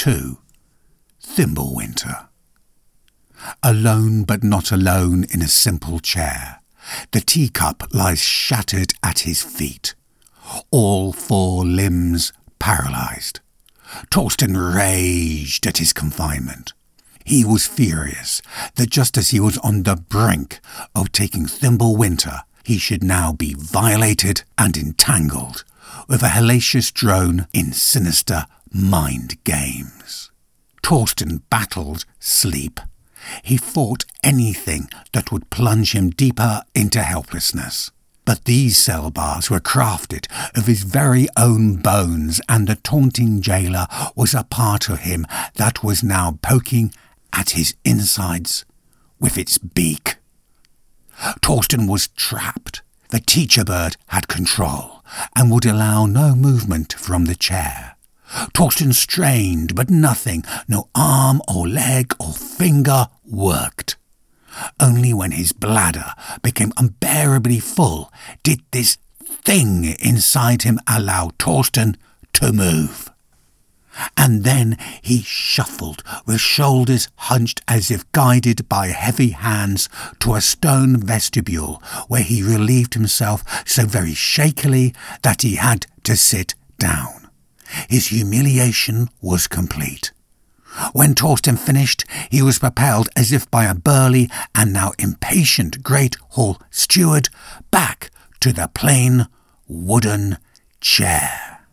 2. Thimble Winter. Alone but not alone in a simple chair, the teacup lies shattered at his feet, all four limbs paralysed. Torsten raged at his confinement. He was furious that just as he was on the brink of taking Thimble Winter, he should now be violated and entangled with a hellacious drone in sinister mind games. Torsten battled sleep. He fought anything that would plunge him deeper into helplessness. But these cell bars were crafted of his very own bones, and the taunting jailer was a part of him that was now poking at his insides with its beak. Torsten was trapped. The teacher bird had control and would allow no movement from the chair. Torsten strained, but nothing, no arm or leg or finger worked. Only when his bladder became unbearably full did this thing inside him allow Torsten to move. And then he shuffled, with shoulders hunched as if guided by heavy hands, to a stone vestibule where he relieved himself so very shakily that he had to sit down. His humiliation was complete. When Torsten finished, he was propelled as if by a burly and now impatient great hall steward back to the plain wooden chair.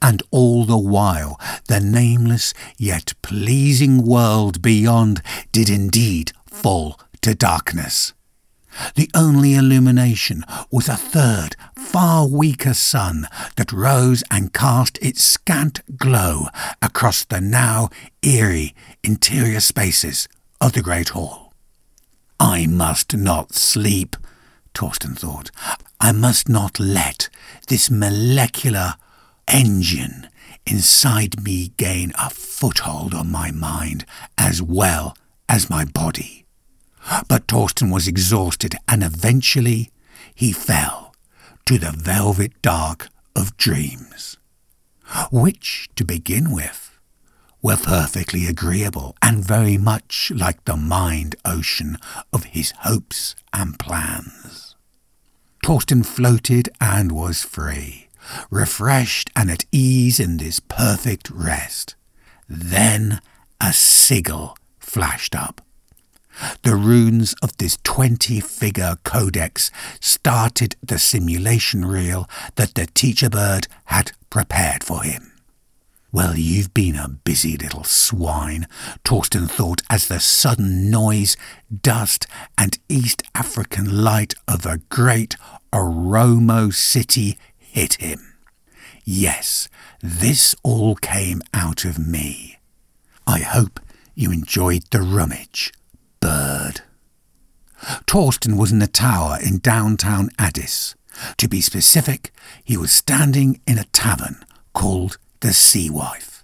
And all the while the nameless yet pleasing world beyond did indeed fall to darkness. The only illumination was a third, far weaker sun that rose and cast its scant glow across the now eerie interior spaces of the Great Hall. I must not sleep, Torsten thought. I must not let this molecular engine inside me gain a foothold on my mind as well as my body. But Torsten was exhausted, and eventually he fell to the velvet dark of dreams, which, to begin with, were perfectly agreeable and very much like the mind ocean of his hopes and plans. Torsten floated and was free, refreshed and at ease in this perfect rest. Then a sigil flashed up. The runes of this 20 figure codex started the simulation reel that the teacher bird had prepared for him. Well, you've been a busy little swine, Torsten thought as the sudden noise, dust, and East African light of a great Oromo city hit him. Yes, this all came out of me. I hope you enjoyed the rummage bird. Torsten was in a tower in downtown Addis. To be specific, he was standing in a tavern called the Sea Wife.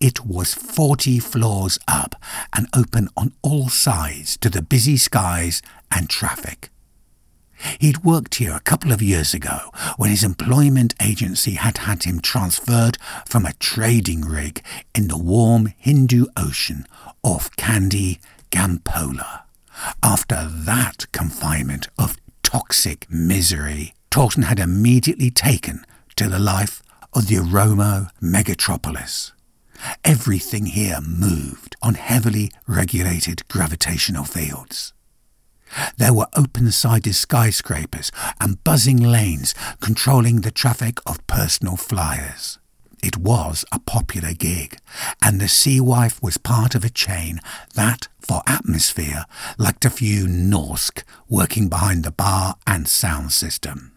It was forty floors up and open on all sides to the busy skies and traffic. He'd worked here a couple of years ago when his employment agency had had him transferred from a trading rig in the warm Hindu Ocean off Kandy Gampola. After that confinement of toxic misery, Torsten had immediately taken to the life of the Oromo megatropolis. Everything here moved on heavily regulated gravitational fields. There were open-sided skyscrapers and buzzing lanes controlling the traffic of personal flyers. It was a popular gig, and the Sea Wife was part of a chain that, for atmosphere, lacked a few Norsk working behind the bar and sound system.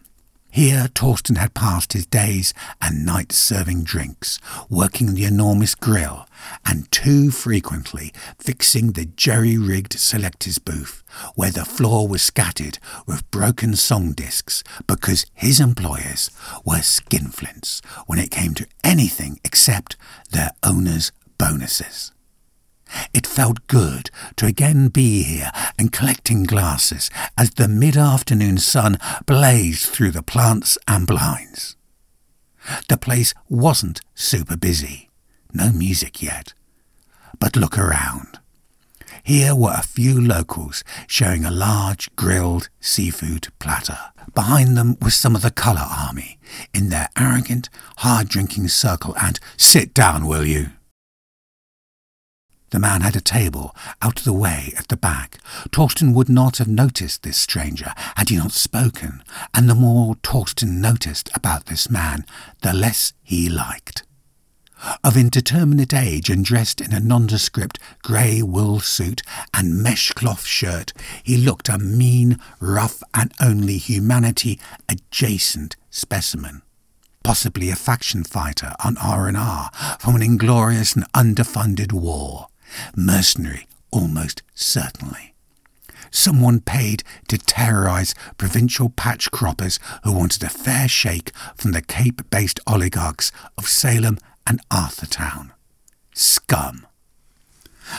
Here Torsten had passed his days and nights serving drinks, working the enormous grill, and too frequently fixing the jerry-rigged selectors booth, where the floor was scattered with broken song discs because his employers were skinflints when it came to anything except their owners' bonuses. It felt good to again be here and collecting glasses as the mid-afternoon sun blazed through the plants and blinds. The place wasn't super busy. No music yet. But look around. Here were a few locals sharing a large grilled seafood platter. Behind them was some of the colour army in their arrogant, hard drinking circle and sit down, will you? The man had a table out of the way at the back. Torsten would not have noticed this stranger had he not spoken, and the more Torsten noticed about this man, the less he liked. Of indeterminate age and dressed in a nondescript grey wool suit and mesh cloth shirt, he looked a mean, rough, and only humanity adjacent specimen possibly a faction fighter on R&R from an inglorious and underfunded war. Mercenary, almost certainly. Someone paid to terrorize provincial patch croppers who wanted a fair shake from the Cape based oligarchs of Salem and Arthurtown. Scum.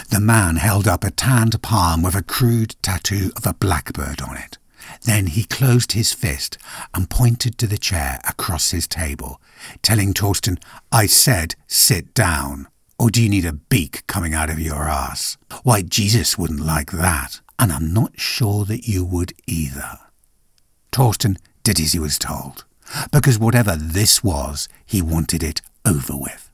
The man held up a tanned palm with a crude tattoo of a blackbird on it. Then he closed his fist and pointed to the chair across his table, telling Torsten, I said sit down. Or do you need a beak coming out of your ass? Why, Jesus wouldn't like that, and I'm not sure that you would either. Torsten did as he was told, because whatever this was, he wanted it over with.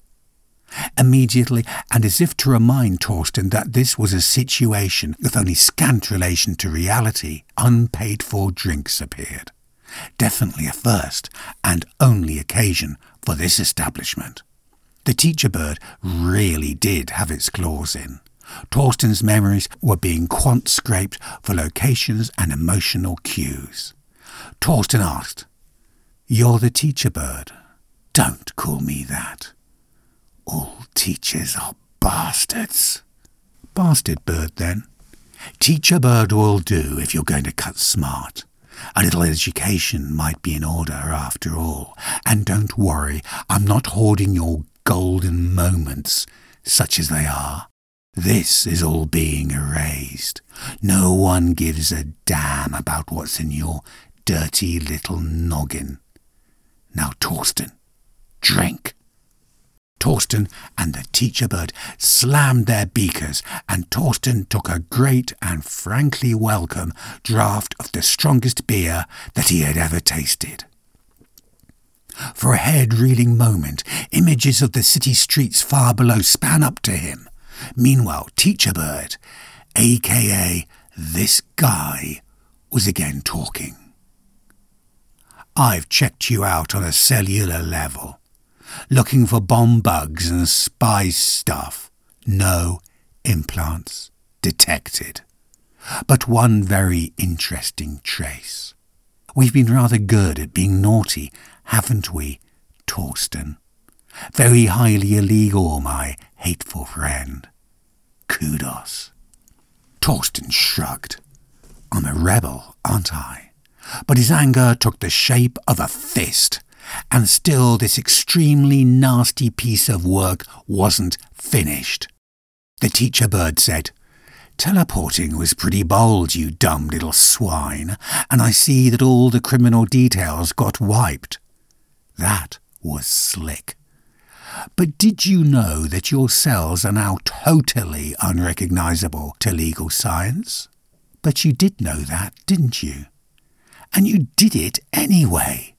Immediately, and as if to remind Torsten that this was a situation with only scant relation to reality, unpaid for drinks appeared. Definitely a first and only occasion for this establishment. The teacher bird really did have its claws in. Torsten's memories were being quant scraped for locations and emotional cues. Torsten asked, You're the teacher bird. Don't call me that. All teachers are bastards. Bastard bird, then. Teacher bird will do if you're going to cut smart. A little education might be in order after all. And don't worry, I'm not hoarding your golden moments, such as they are. This is all being erased. No one gives a damn about what's in your dirty little noggin. Now, Torsten, drink. Torsten and the teacher bird slammed their beakers, and Torsten took a great and frankly welcome draught of the strongest beer that he had ever tasted. For a head reeling moment, images of the city streets far below span up to him. Meanwhile, Teacher Bird, aka this guy, was again talking. I've checked you out on a cellular level, looking for bomb bugs and spy stuff. No implants detected. But one very interesting trace. We've been rather good at being naughty haven't we, Torsten? Very highly illegal, my hateful friend. Kudos. Torsten shrugged. I'm a rebel, aren't I? But his anger took the shape of a fist, and still this extremely nasty piece of work wasn't finished. The teacher bird said, Teleporting was pretty bold, you dumb little swine, and I see that all the criminal details got wiped. That was slick. But did you know that your cells are now totally unrecognizable to legal science? But you did know that, didn't you? And you did it anyway.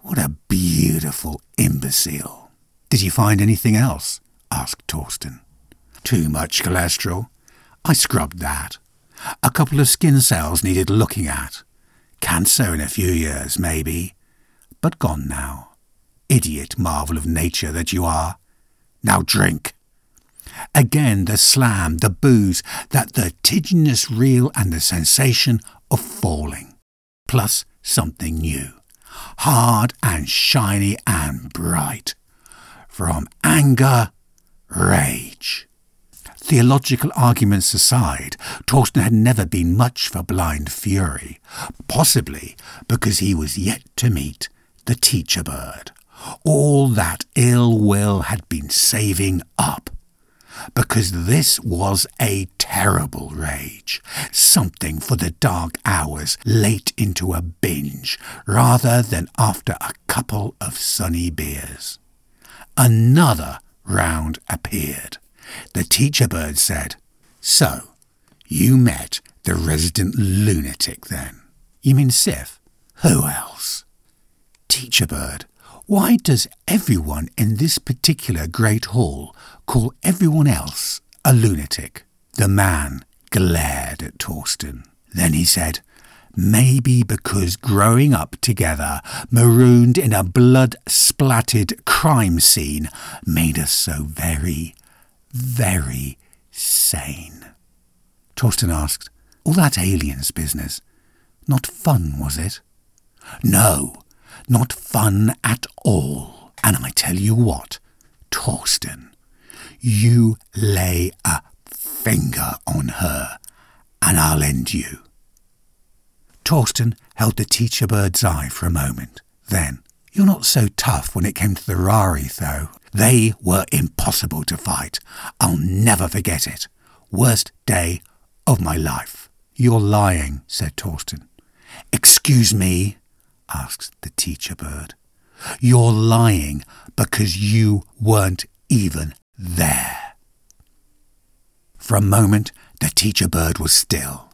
What a beautiful imbecile. Did you find anything else? asked Torsten. Too much cholesterol. I scrubbed that. A couple of skin cells needed looking at. Cancer in a few years, maybe. But gone now idiot marvel of nature that you are. Now drink. Again the slam, the booze, that vertiginous reel and the sensation of falling. Plus something new. Hard and shiny and bright. From anger, rage. Theological arguments aside, Torsten had never been much for blind fury, possibly because he was yet to meet the teacher bird all that ill will had been saving up. Because this was a terrible rage, something for the dark hours late into a binge, rather than after a couple of sunny beers. Another round appeared. The teacher bird said, So, you met the resident lunatic then? You mean Sif? Who else? Teacher bird, why does everyone in this particular great hall call everyone else a lunatic? The man glared at Torsten. Then he said, Maybe because growing up together, marooned in a blood splattered crime scene, made us so very, very sane. Torsten asked, All that aliens business, not fun, was it? No, not fun at all. And I tell you what, Torsten, you lay a finger on her, and I'll end you. Torsten held the teacher bird's eye for a moment. Then, you're not so tough when it came to the Rari, though. They were impossible to fight. I'll never forget it. Worst day of my life. You're lying, said Torsten. Excuse me, asked the teacher bird. You're lying because you weren't even there. For a moment, the teacher bird was still.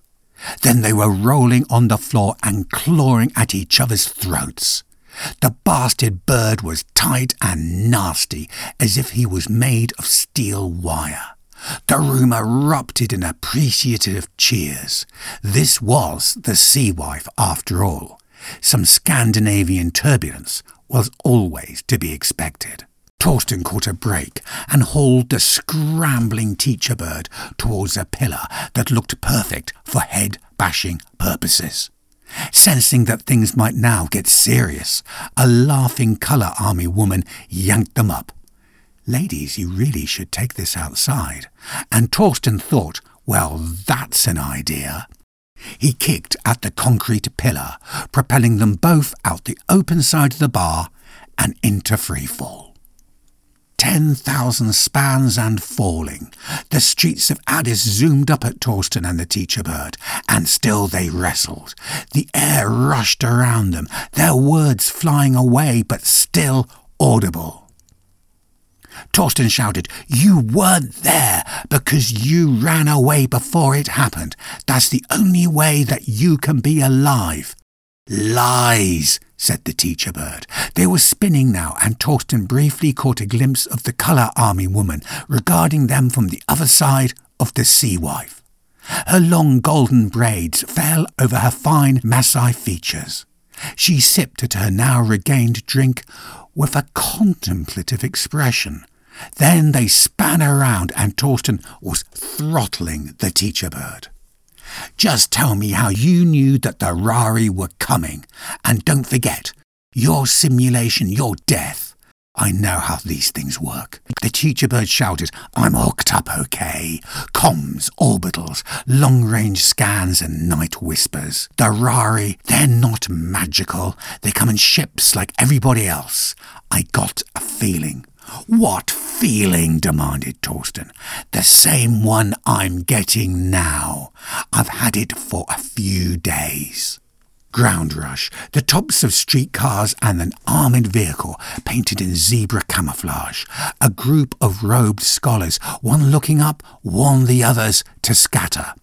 Then they were rolling on the floor and clawing at each other's throats. The bastard bird was tight and nasty, as if he was made of steel wire. The room erupted in appreciative cheers. This was the sea wife, after all. Some Scandinavian turbulence was always to be expected. Torsten caught a break and hauled the scrambling teacher bird towards a pillar that looked perfect for head bashing purposes. Sensing that things might now get serious, a laughing colour army woman yanked them up. Ladies, you really should take this outside. And Torsten thought, well, that's an idea. He kicked at the concrete pillar, propelling them both out the open side of the bar and into free fall. 10,000 spans and falling. The streets of Addis zoomed up at Torsten and the teacher bird, and still they wrestled. The air rushed around them, their words flying away, but still audible. Torsten shouted, You weren't there because you ran away before it happened. That's the only way that you can be alive. Lies, said the teacher bird. They were spinning now, and Torsten briefly caught a glimpse of the colour army woman regarding them from the other side of the sea wife. Her long golden braids fell over her fine Maasai features. She sipped at her now regained drink with a contemplative expression. Then they span around, and Torsten was throttling the teacher bird. Just tell me how you knew that the Rari were coming. And don't forget, your simulation, your death. I know how these things work. The teacher bird shouted, I'm hooked up okay. Comms, orbitals, long range scans, and night whispers. The Rari, they're not magical. They come in ships like everybody else. I got a feeling. What feeling? demanded Torsten. The same one I'm getting now. I've had it for a few days. Ground rush, the tops of streetcars and an armoured vehicle painted in zebra camouflage. A group of robed scholars, one looking up, warned the others to scatter.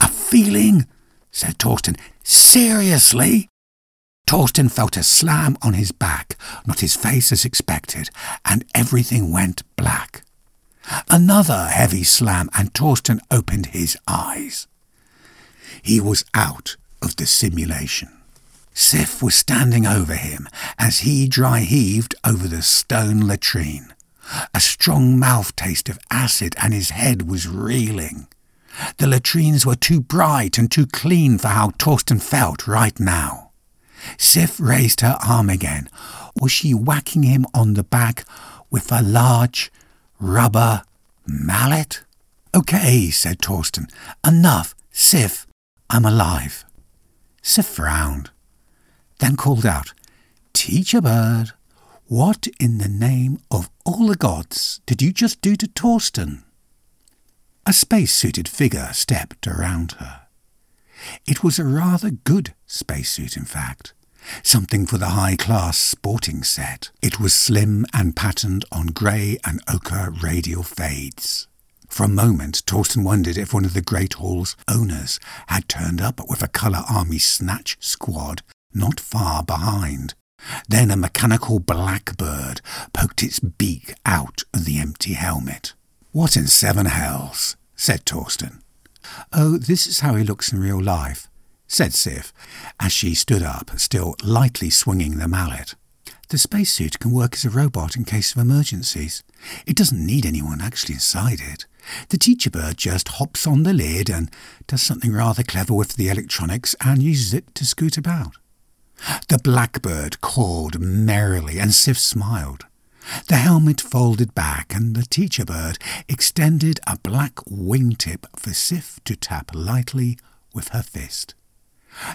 A feeling? said Torsten. Seriously? Torsten felt a slam on his back, not his face as expected, and everything went black. Another heavy slam, and Torsten opened his eyes. He was out of the simulation. Sif was standing over him as he dry heaved over the stone latrine. A strong mouth taste of acid, and his head was reeling. The latrines were too bright and too clean for how Torsten felt right now. Sif raised her arm again. Was she whacking him on the back with a large rubber mallet? Okay, said Torsten. Enough. Sif, I'm alive. Sif frowned, then called out, Teacher Bird, what in the name of all the gods did you just do to Torsten? A space-suited figure stepped around her. It was a rather good spacesuit, in fact. something for the high-class sporting set. It was slim and patterned on grey and ochre radial fades. For a moment, Torsten wondered if one of the Great Hall's owners had turned up with a Colour Army snatch squad not far behind. Then a mechanical blackbird poked its beak out of the empty helmet. What in seven hells? said Torsten. Oh, this is how he looks in real life, said Sif, as she stood up, still lightly swinging the mallet. The spacesuit can work as a robot in case of emergencies. It doesn't need anyone actually inside it. The teacher bird just hops on the lid and does something rather clever with the electronics and uses it to scoot about. The blackbird cawed merrily and Sif smiled. The helmet folded back and the teacher bird extended a black wingtip for Sif to tap lightly with her fist.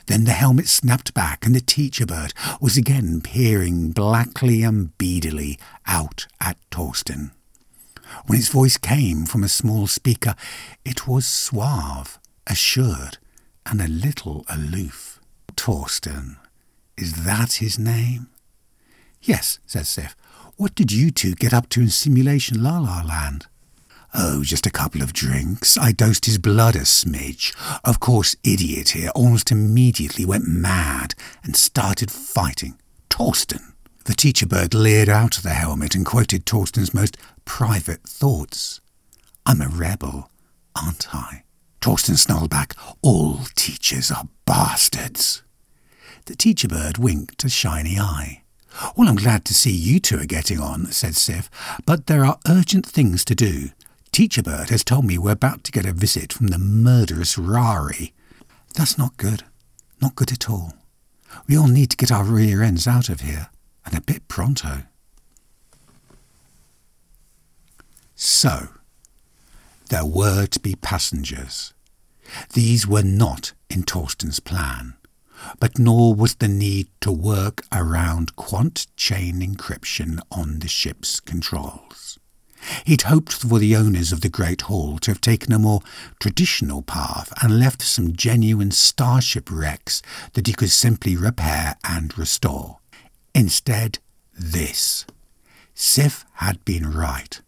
Then the helmet snapped back and the teacher bird was again peering blackly and beadily out at Torsten. When its voice came from a small speaker, it was suave, assured, and a little aloof. Torsten, is that his name? Yes, said Sif. What did you two get up to in Simulation La La Land? Oh, just a couple of drinks. I dosed his blood a smidge. Of course, idiot here almost immediately went mad and started fighting. Torsten. The teacher bird leered out of the helmet and quoted Torsten's most private thoughts. I'm a rebel, aren't I? Torsten snarled back, All teachers are bastards. The teacher bird winked a shiny eye. Well, I'm glad to see you two are getting on, said Sif, but there are urgent things to do. Teacher Bird has told me we're about to get a visit from the murderous Rari. That's not good. Not good at all. We all need to get our rear ends out of here, and a bit pronto. So, there were to be passengers. These were not in Torsten's plan, but nor was the need to work around quant chain encryption on the ship's controls. He'd hoped for the owners of the Great Hall to have taken a more traditional path and left some genuine starship wrecks that he could simply repair and restore. Instead, this. Sif had been right.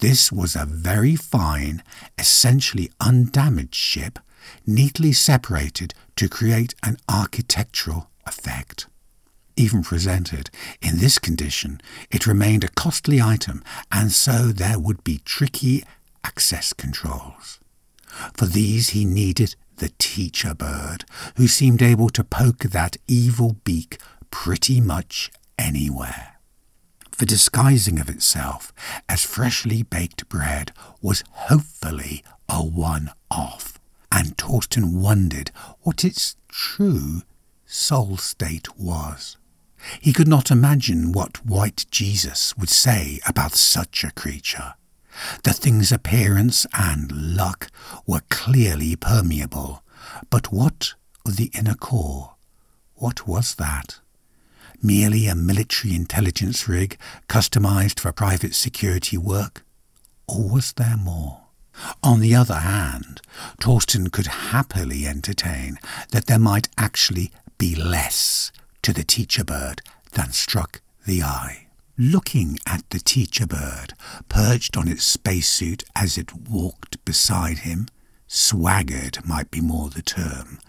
This was a very fine, essentially undamaged ship, neatly separated to create an architectural effect. Even presented in this condition, it remained a costly item, and so there would be tricky access controls. For these he needed the teacher bird, who seemed able to poke that evil beak pretty much anywhere the disguising of itself as freshly baked bread was hopefully a one off, and Torsten wondered what its true soul state was. He could not imagine what white Jesus would say about such a creature. The thing's appearance and luck were clearly permeable, but what of the inner core? What was that? Merely a military intelligence rig customized for private security work? Or was there more? On the other hand, Torsten could happily entertain that there might actually be less to the teacher bird than struck the eye. Looking at the teacher bird, perched on its spacesuit as it walked beside him, swaggered might be more the term,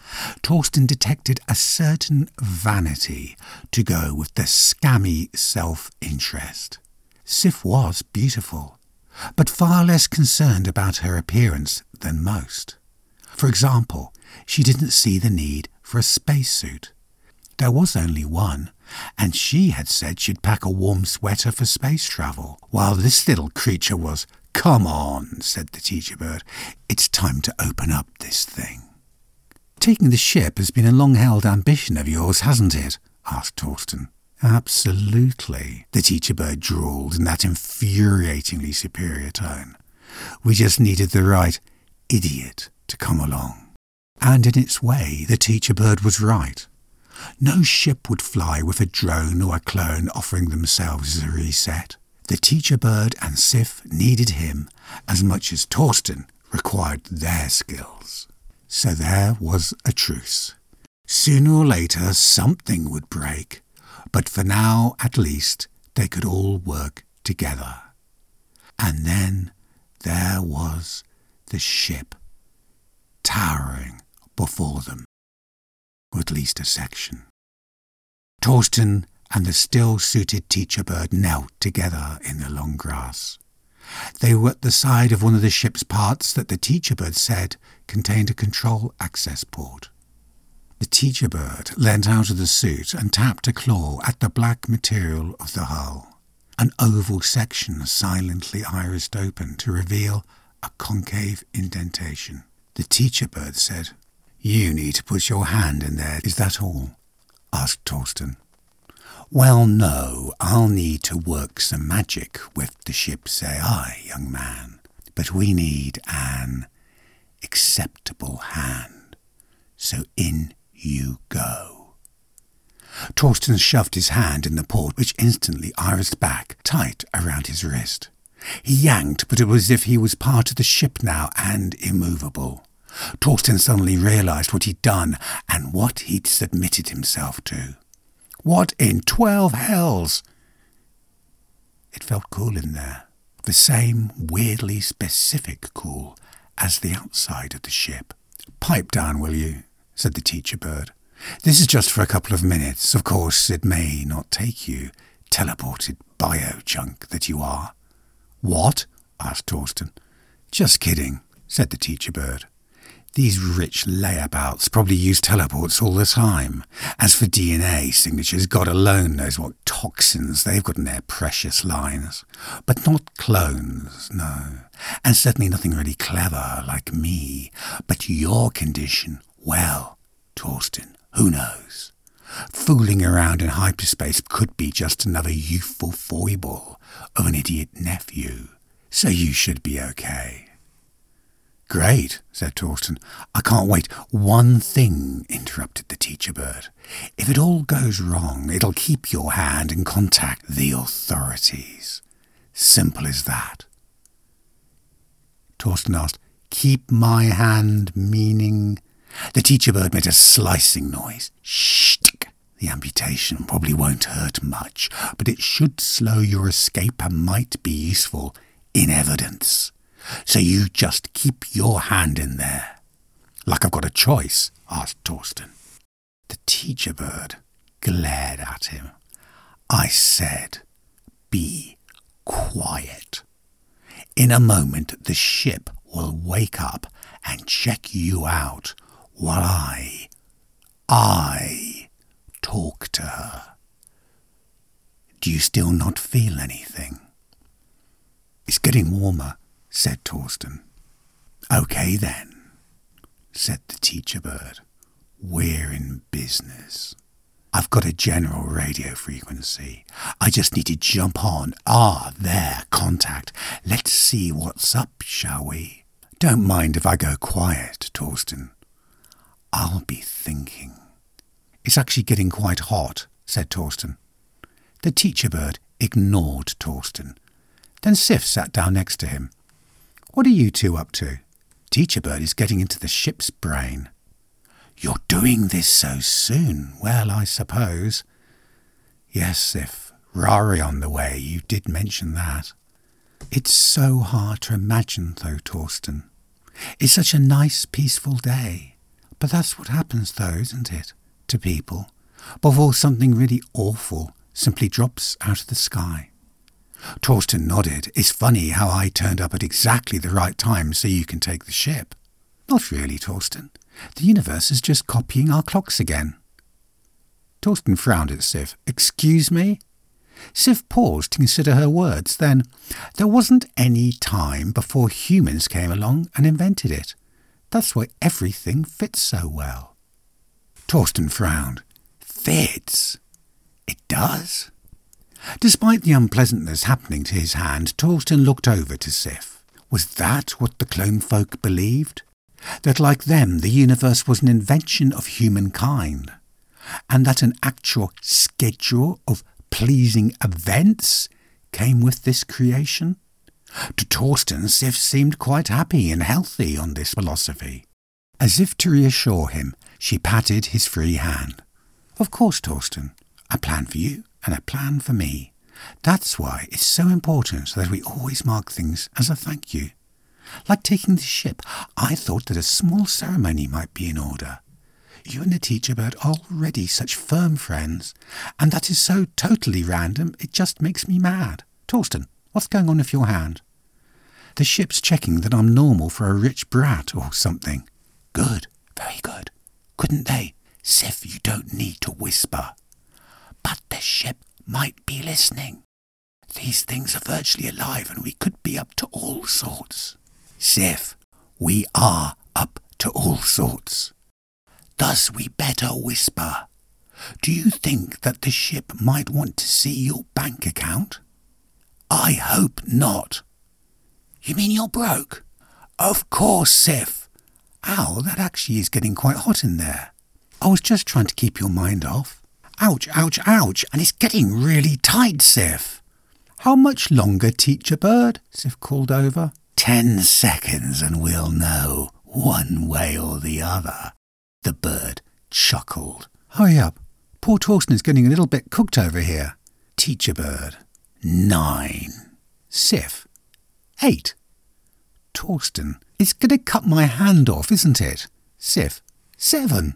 Torsten detected a certain vanity to go with the scammy self-interest. Sif was beautiful, but far less concerned about her appearance than most. For example, she didn't see the need for a spacesuit. There was only one, and she had said she'd pack a warm sweater for space travel, while this little creature was Come on, said the teacher bird. It's time to open up this thing. Taking the ship has been a long held ambition of yours, hasn't it? asked Torsten. Absolutely, the teacher bird drawled in that infuriatingly superior tone. We just needed the right idiot to come along. And in its way, the teacher bird was right. No ship would fly with a drone or a clone offering themselves as a reset. The teacher bird and Sif needed him as much as Torsten required their skills. So there was a truce. Sooner or later, something would break, but for now, at least, they could all work together. And then there was the ship, towering before them, or at least a section. Torsten and the still-suited teacher bird knelt together in the long grass. They were at the side of one of the ship's parts that the teacher bird said contained a control access port. The teacher bird leant out of the suit and tapped a claw at the black material of the hull. An oval section silently irised open to reveal a concave indentation. The teacher bird said, You need to put your hand in there, is that all? asked Torsten. Well, no, I'll need to work some magic with the ship's AI, young man. But we need an acceptable hand. So in you go. Torsten shoved his hand in the port, which instantly irised back, tight around his wrist. He yanked, but it was as if he was part of the ship now and immovable. Torsten suddenly realized what he'd done and what he'd submitted himself to. What in twelve hells? It felt cool in there, the same weirdly specific cool as the outside of the ship. Pipe down, will you? said the teacher bird. This is just for a couple of minutes. Of course, it may not take you, teleported bio junk that you are. What? asked Torsten. Just kidding, said the teacher bird. These rich layabouts probably use teleports all the time. As for DNA signatures, God alone knows what toxins they've got in their precious lines. But not clones, no. And certainly nothing really clever like me. But your condition, well, Torsten, who knows? Fooling around in hyperspace could be just another youthful foible of an idiot nephew. So you should be okay. Great, said Torsten. I can't wait. One thing, interrupted the teacher bird. If it all goes wrong, it'll keep your hand and contact the authorities. Simple as that. Torsten asked, Keep my hand, meaning? The teacher bird made a slicing noise. Shh! The amputation probably won't hurt much, but it should slow your escape and might be useful in evidence. So you just keep your hand in there. Like I've got a choice, asked Torsten. The teacher bird glared at him. I said, be quiet. In a moment the ship will wake up and check you out while I, I talk to her. Do you still not feel anything? It's getting warmer, said Torsten. Okay then, said the teacher bird. We're in business. I've got a general radio frequency. I just need to jump on. Ah, there, contact. Let's see what's up, shall we? Don't mind if I go quiet, Torsten. I'll be thinking. It's actually getting quite hot, said Torsten. The teacher bird ignored Torsten. Then Sif sat down next to him. What are you two up to? Teacher Bird is getting into the ship's brain. You're doing this so soon. Well, I suppose. Yes, if Rari on the way, you did mention that. It's so hard to imagine, though, Torsten. It's such a nice, peaceful day. But that's what happens, though, isn't it, to people, before something really awful simply drops out of the sky. Torsten nodded. It's funny how I turned up at exactly the right time so you can take the ship. Not really, Torsten. The universe is just copying our clocks again. Torsten frowned at Sif. Excuse me? Sif paused to consider her words. Then, there wasn't any time before humans came along and invented it. That's why everything fits so well. Torsten frowned. Fits? It does? Despite the unpleasantness happening to his hand, Torsten looked over to Sif. Was that what the clone folk believed? That like them the universe was an invention of humankind? And that an actual schedule of pleasing events came with this creation? To Torsten, Sif seemed quite happy and healthy on this philosophy. As if to reassure him, She patted his free hand. Of course, Torsten. A plan for you and a plan for me. That's why it's so important that we always mark things as a thank you. Like taking the ship, I thought that a small ceremony might be in order. You and the teacher bird are already such firm friends, and that is so totally random it just makes me mad. Torsten, what's going on with your hand? The ship's checking that I'm normal for a rich brat or something. Good, very good. Couldn't they? Sif, you don't need to whisper. But the ship might be listening. These things are virtually alive and we could be up to all sorts. Sif, we are up to all sorts. Thus we better whisper. Do you think that the ship might want to see your bank account? I hope not. You mean you're broke? Of course, Sif. Ow, that actually is getting quite hot in there. I was just trying to keep your mind off. Ouch, ouch, ouch, and it's getting really tight, Sif. How much longer, teacher bird? Sif called over. Ten seconds and we'll know, one way or the other. The bird chuckled. Hurry up. Poor Torsten is getting a little bit cooked over here. Teacher bird. Nine. Sif. Eight. Torsten. It's going to cut my hand off, isn't it? Sif. Seven.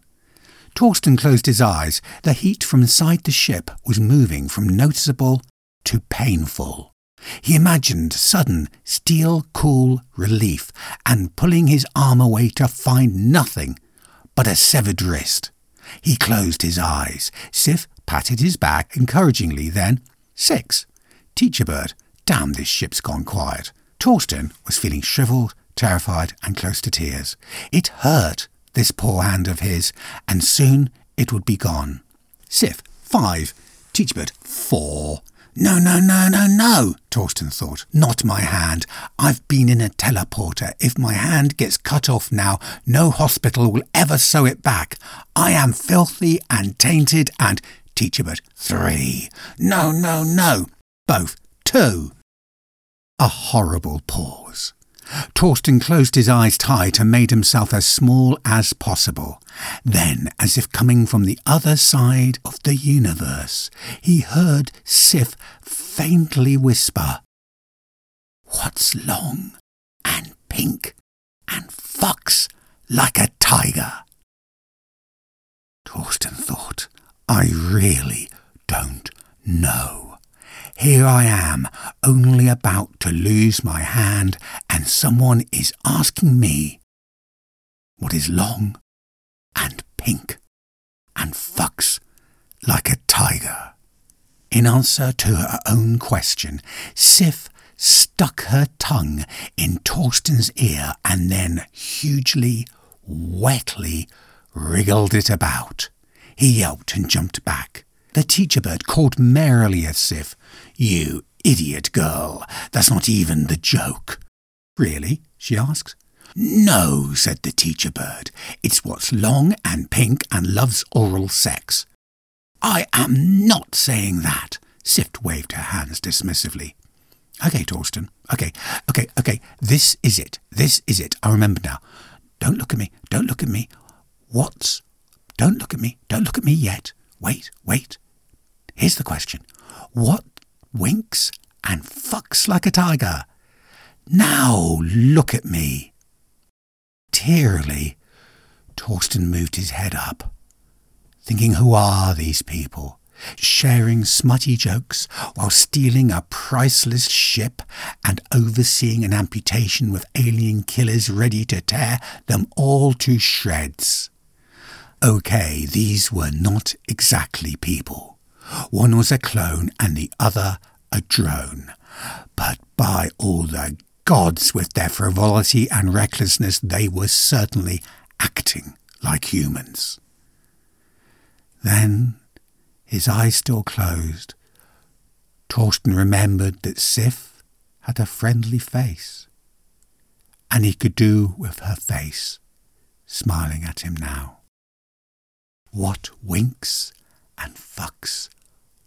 Torsten closed his eyes. The heat from inside the ship was moving from noticeable to painful. He imagined sudden, steel cool relief and pulling his arm away to find nothing but a severed wrist. He closed his eyes. Sif patted his back encouragingly, then, Six. Teacher Bird, damn, this ship's gone quiet. Torsten was feeling shriveled, terrified, and close to tears. It hurt, this poor hand of his, and soon it would be gone. Sif, five. Teacher Bird, four. No, no, no, no, no, Torsten thought. Not my hand. I've been in a teleporter. If my hand gets cut off now, no hospital will ever sew it back. I am filthy and tainted and. Teacherbird, three. No, no, no. Both, two. A horrible pause. Torsten closed his eyes tight and made himself as small as possible. Then, as if coming from the other side of the universe, he heard Sif faintly whisper, What's long and pink and fox like a tiger? Torsten thought, I really don't know. Here I am, only about to lose my hand, and someone is asking me what is long and pink and fucks like a tiger. In answer to her own question, Sif stuck her tongue in Torsten's ear and then hugely, wetly wriggled it about. He yelped and jumped back. The teacher bird called merrily as if, You idiot girl, that's not even the joke. Really? she asked. No, said the teacher bird. It's what's long and pink and loves oral sex. I am not saying that. Sif waved her hands dismissively. Okay, Torsten. Okay, okay, okay. This is it. This is it. I remember now. Don't look at me. Don't look at me. What's. Don't look at me. Don't look at me yet. Wait, wait. Here's the question What winks and fucks like a tiger? Now look at me. Tearily, Torsten moved his head up, thinking, Who are these people? Sharing smutty jokes while stealing a priceless ship and overseeing an amputation with alien killers ready to tear them all to shreds. Okay, these were not exactly people. One was a clone and the other a drone. But by all the gods, with their frivolity and recklessness, they were certainly acting like humans. Then, his eyes still closed, Torsten remembered that Sif had a friendly face, and he could do with her face smiling at him now. What winks and fucks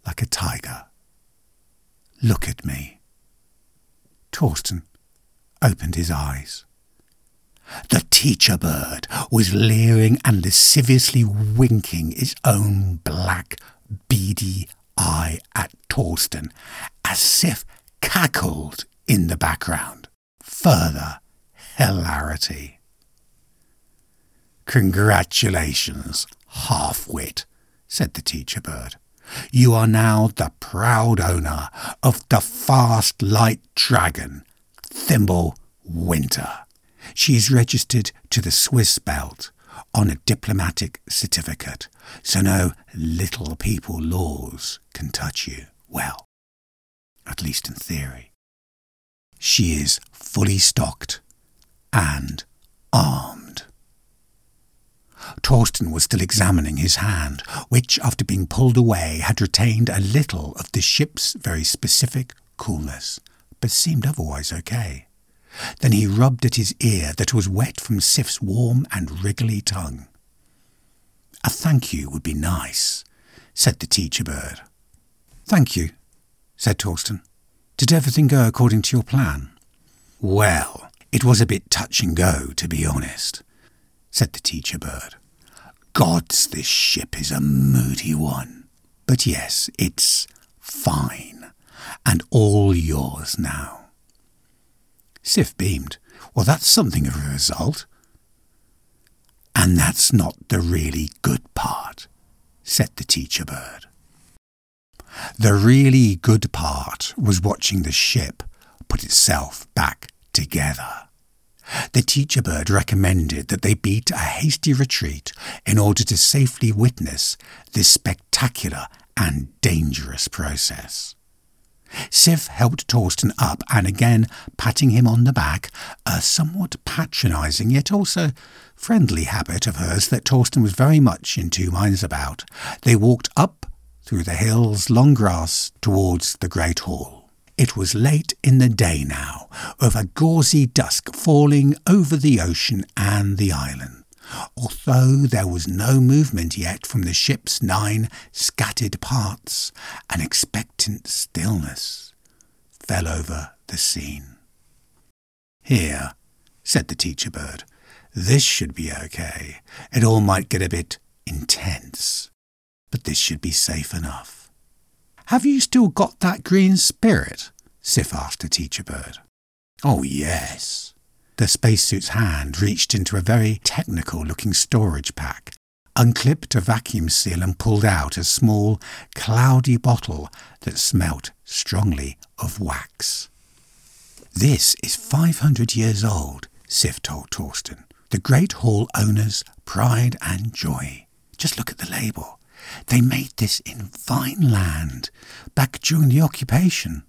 like a tiger. Look at me. Torsten opened his eyes. The teacher bird was leering and lasciviously winking its own black, beady eye at Torsten as Sif cackled in the background. Further hilarity. Congratulations, half-wit, said the teacher bird. You are now the proud owner of the fast light dragon, Thimble Winter. She is registered to the Swiss belt on a diplomatic certificate, so no little people laws can touch you. Well, at least in theory. She is fully stocked and armed. Torsten was still examining his hand, which, after being pulled away, had retained a little of the ship's very specific coolness, but seemed otherwise okay. Then he rubbed at his ear that was wet from Sif's warm and wriggly tongue. A thank you would be nice, said the teacher bird. Thank you, said Torsten. Did everything go according to your plan? Well, it was a bit touch and go, to be honest, said the teacher bird. Gods, this ship is a moody one. But yes, it's fine, and all yours now. Sif beamed. Well, that's something of a result. And that's not the really good part, said the teacher bird. The really good part was watching the ship put itself back together. The teacher bird recommended that they beat a hasty retreat in order to safely witness this spectacular and dangerous process. Sif helped Torsten up and again patting him on the back, a somewhat patronising yet also friendly habit of hers that Torsten was very much in two minds about. They walked up through the hills, long grass, towards the great hall. It was late in the day now, with a gauzy dusk falling over the ocean and the island. Although there was no movement yet from the ship's nine scattered parts, an expectant stillness fell over the scene. Here, said the teacher bird, this should be okay. It all might get a bit intense but this should be safe enough. Have you still got that green spirit? Sif asked a teacher bird. Oh, yes. The spacesuit's hand reached into a very technical looking storage pack, unclipped a vacuum seal, and pulled out a small, cloudy bottle that smelt strongly of wax. This is 500 years old, Sif told Torsten. The Great Hall owner's pride and joy. Just look at the label. They made this in Vineland, back during the occupation.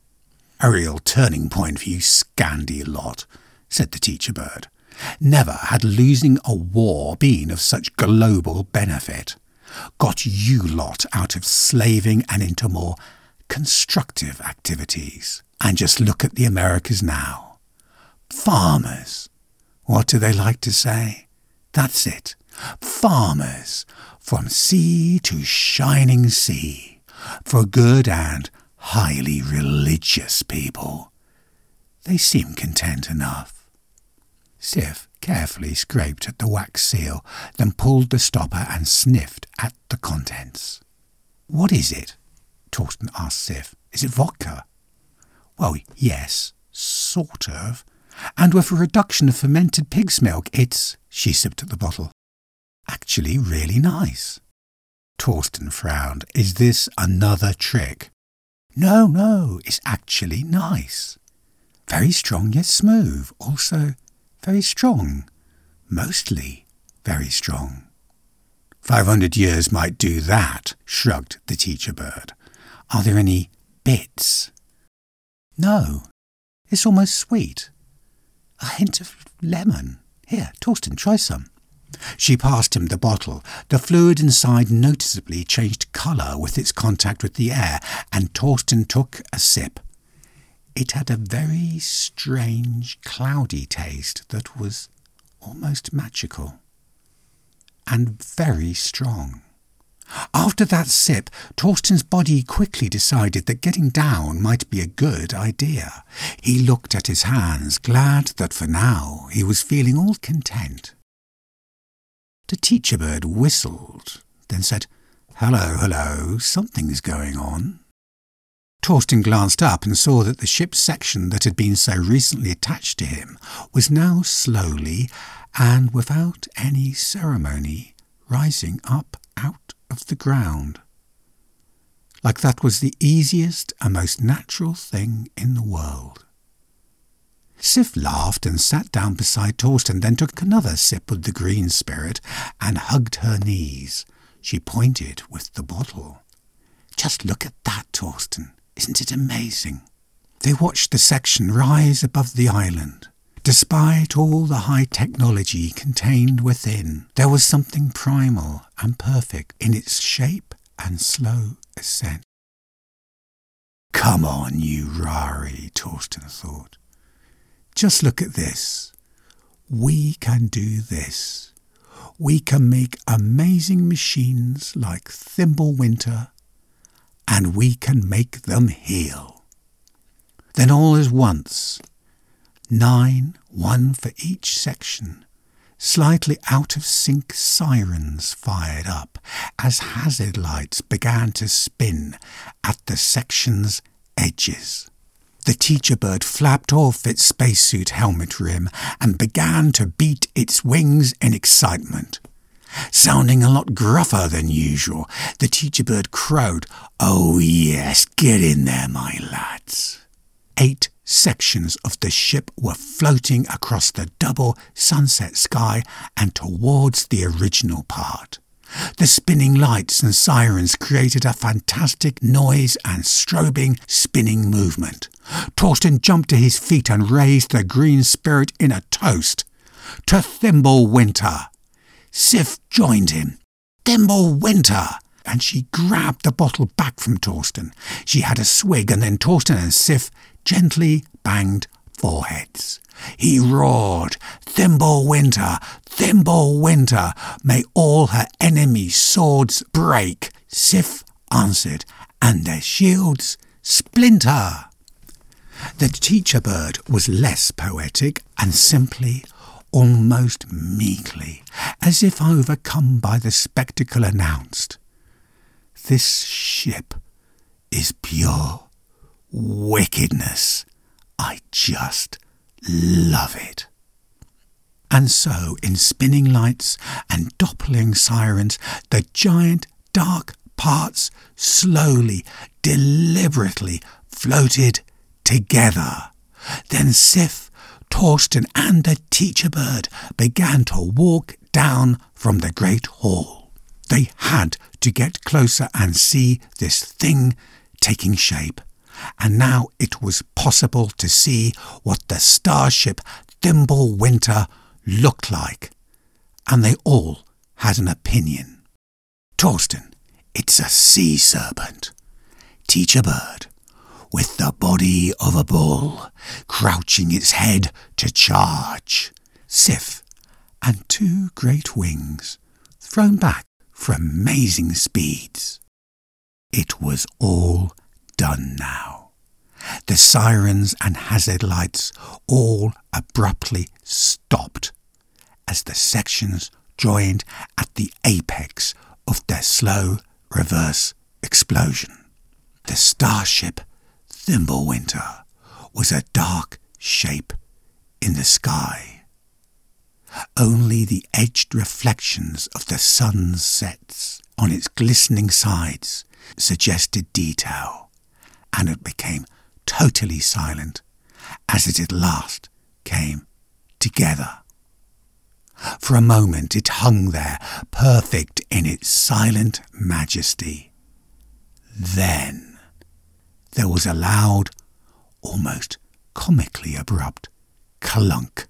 A real turning point for you Scandi lot, said the teacher bird. Never had losing a war been of such global benefit. Got you lot out of slaving and into more constructive activities. And just look at the Americas now. Farmers. What do they like to say? That's it. Farmers from sea to shining sea, for good and highly religious people. They seem content enough. Sif carefully scraped at the wax seal, then pulled the stopper and sniffed at the contents. What is it? Torsten asked Sif. Is it vodka? Well, yes, sort of. And with a reduction of fermented pig's milk, it's. She sipped at the bottle actually really nice. Torsten frowned. Is this another trick? No, no, it's actually nice. Very strong yet smooth. Also very strong. Mostly very strong. Five hundred years might do that, shrugged the teacher bird. Are there any bits? No. It's almost sweet. A hint of lemon. Here, Torsten, try some. She passed him the bottle. The fluid inside noticeably changed colour with its contact with the air, and Torsten took a sip. It had a very strange, cloudy taste that was almost magical and very strong. After that sip, Torsten's body quickly decided that getting down might be a good idea. He looked at his hands, glad that for now he was feeling all content. The teacher bird whistled, then said, Hello, hello, something's going on. Torsten glanced up and saw that the ship's section that had been so recently attached to him was now slowly and without any ceremony rising up out of the ground. Like that was the easiest and most natural thing in the world. Sif laughed and sat down beside Torsten, then took another sip of the green spirit and hugged her knees. She pointed with the bottle. Just look at that, Torsten. Isn't it amazing? They watched the section rise above the island. Despite all the high technology contained within, there was something primal and perfect in its shape and slow ascent. Come on, you Rari, Torsten thought. Just look at this. We can do this. We can make amazing machines like Thimble Winter, and we can make them heal. Then all at once, nine, one for each section, slightly out of sync sirens fired up as hazard lights began to spin at the section's edges. The teacher bird flapped off its spacesuit helmet rim and began to beat its wings in excitement. Sounding a lot gruffer than usual, the teacher bird crowed, Oh yes, get in there, my lads. Eight sections of the ship were floating across the double sunset sky and towards the original part. The spinning lights and sirens created a fantastic noise and strobing spinning movement. Torsten jumped to his feet and raised the green spirit in a toast. To Thimble Winter! Sif joined him. Thimble Winter! And she grabbed the bottle back from Torsten. She had a swig, and then Torsten and Sif gently banged foreheads. He roared, Thimble Winter, Thimble Winter, may all her enemies' swords break. Sif answered, and their shields splinter. The teacher bird was less poetic and simply, almost meekly, as if overcome by the spectacle, announced, This ship is pure wickedness. I just love it. And so, in spinning lights and doppling sirens, the giant dark parts slowly, deliberately floated together. Then Sif, Torsten, and the teacher bird began to walk down from the great hall. They had to get closer and see this thing taking shape and now it was possible to see what the starship Thimble Winter looked like, and they all had an opinion. Torsten, it's a sea serpent. Teacher bird, with the body of a bull, crouching its head to charge. Sif, and two great wings, thrown back for amazing speeds. It was all done now. The sirens and hazard lights all abruptly stopped as the sections joined at the apex of their slow reverse explosion. The starship Thimble Winter was a dark shape in the sky. Only the edged reflections of the sun's sets on its glistening sides suggested detail and it became totally silent as it at last came together. For a moment it hung there, perfect in its silent majesty. Then there was a loud, almost comically abrupt clunk.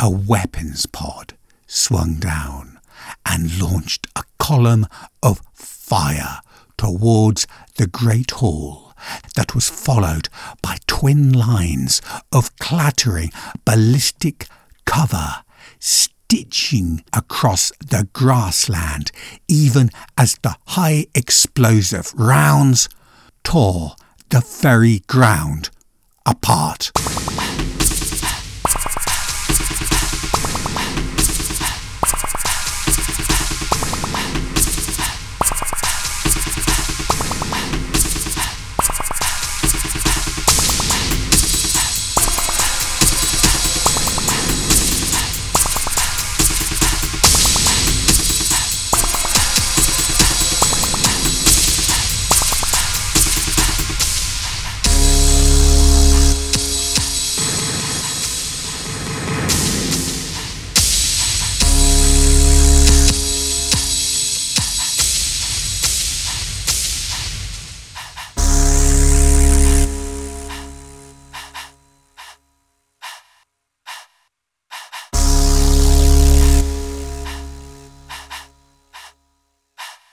A weapons pod swung down and launched a column of fire towards the great hall that was followed by twin lines of clattering ballistic cover, stitching across the grassland, even as the high explosive rounds tore the very ground apart.